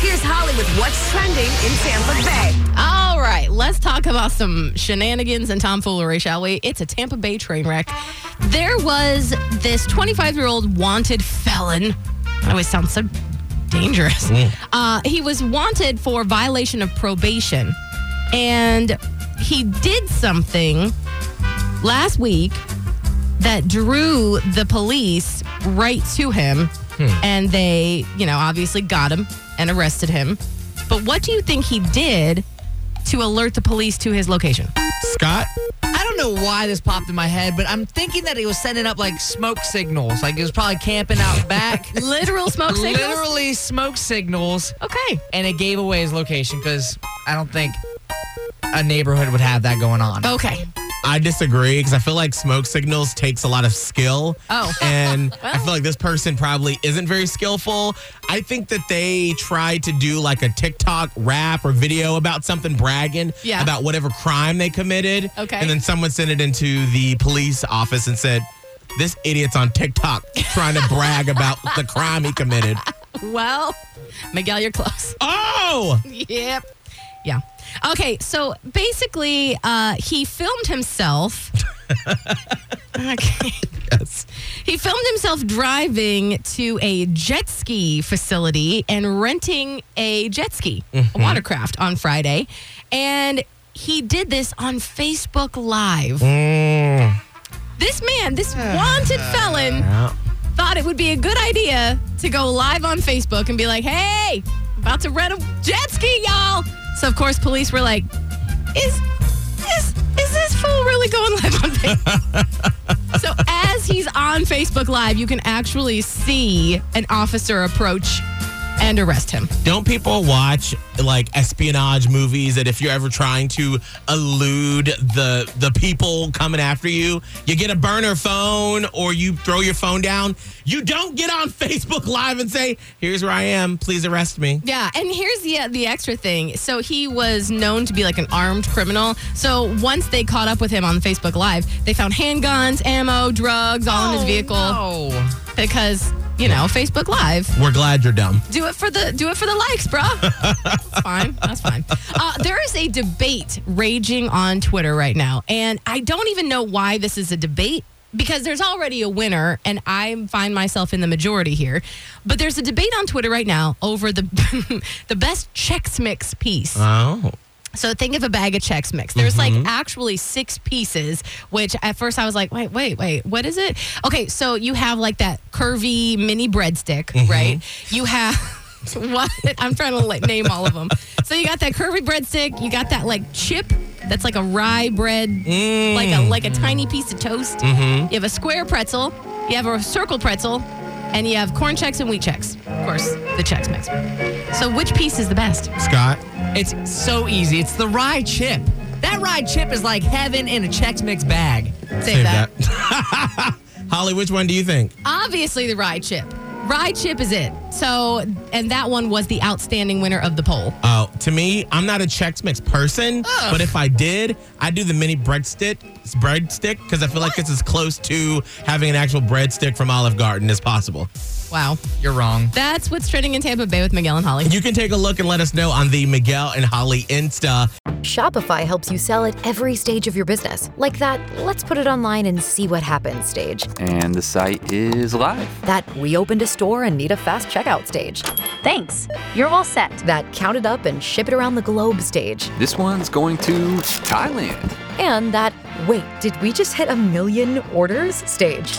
Here's Holly with what's trending in Tampa Bay. All right, let's talk about some shenanigans and tomfoolery, shall we? It's a Tampa Bay train wreck. There was this 25 year old wanted felon. That always sounds so dangerous. Uh, he was wanted for violation of probation, and he did something last week that drew the police right to him, Hmm. and they, you know, obviously got him and arrested him. But what do you think he did to alert the police to his location? Scott? I don't know why this popped in my head, but I'm thinking that he was sending up like smoke signals. Like he was probably camping out back. Literal smoke signals? Literally smoke signals. Okay. And it gave away his location because I don't think a neighborhood would have that going on. Okay. I disagree because I feel like smoke signals takes a lot of skill. Oh. And I feel like this person probably isn't very skillful. I think that they tried to do like a TikTok rap or video about something bragging Yeah. about whatever crime they committed. Okay. And then someone sent it into the police office and said, this idiot's on TikTok trying to brag about the crime he committed. Well, Miguel, you're close. Oh! Yep. Yeah. Okay, so basically, uh, he filmed himself. okay. Yes. He filmed himself driving to a jet ski facility and renting a jet ski, a watercraft on Friday. And he did this on Facebook Live. This man, this wanted felon, thought it would be a good idea to go live on Facebook and be like, hey, about to rent a jet ski, y'all. So, of course, police were like, is, is, is this fool really going live on Facebook? so, as he's on Facebook Live, you can actually see an officer approach and arrest him. Don't people watch like espionage movies that if you're ever trying to elude the the people coming after you, you get a burner phone or you throw your phone down. You don't get on Facebook Live and say, "Here's where I am. Please arrest me." Yeah, and here's the uh, the extra thing. So he was known to be like an armed criminal. So once they caught up with him on Facebook Live, they found handguns, ammo, drugs, all in his vehicle No. because you know Facebook Live. We're glad you're dumb. Do it for the do it for the likes, bro. That's fine. That's fine. Uh, there is a debate raging on Twitter right now, and I don't even know why this is a debate because there's already a winner, and I find myself in the majority here. But there's a debate on Twitter right now over the the best Chex Mix piece. Oh. So think of a bag of Chex Mix. There's like mm-hmm. actually six pieces, which at first I was like, wait, wait, wait, what is it? Okay, so you have like that curvy mini breadstick, mm-hmm. right? You have what? I'm trying to like name all of them. So you got that curvy breadstick. You got that like chip that's like a rye bread, like a mm. like a tiny piece of toast. Mm-hmm. You have a square pretzel. You have a circle pretzel. And you have corn Chex and wheat Chex. Of course, the Chex Mix. So which piece is the best? Scott. It's so easy. It's the rye chip. That rye chip is like heaven in a Chex Mix bag. Save, that. Holly, which one do you think? Obviously, the rye chip. Rye chip is it. So, and that one was the outstanding winner of the poll. Oh, to me, I'm not a Chex Mix person, but if I did, I'd do the mini breadstick, breadstick, because I feel like it's as close to having an actual breadstick from Olive Garden as possible. Wow. You're wrong. That's what's trending in Tampa Bay with Miguel and Holly. You can take a look and let us know on the Miguel and Holly Insta. Shopify helps you sell at every stage of your business. Like that, let's put it online and see what happens stage. And the site is live. That we opened a store and need a fast checkout stage. Thanks. You're all set. That count it up and ship it around the globe stage. This one's going to Thailand. And that, wait, did we just hit a million orders stage?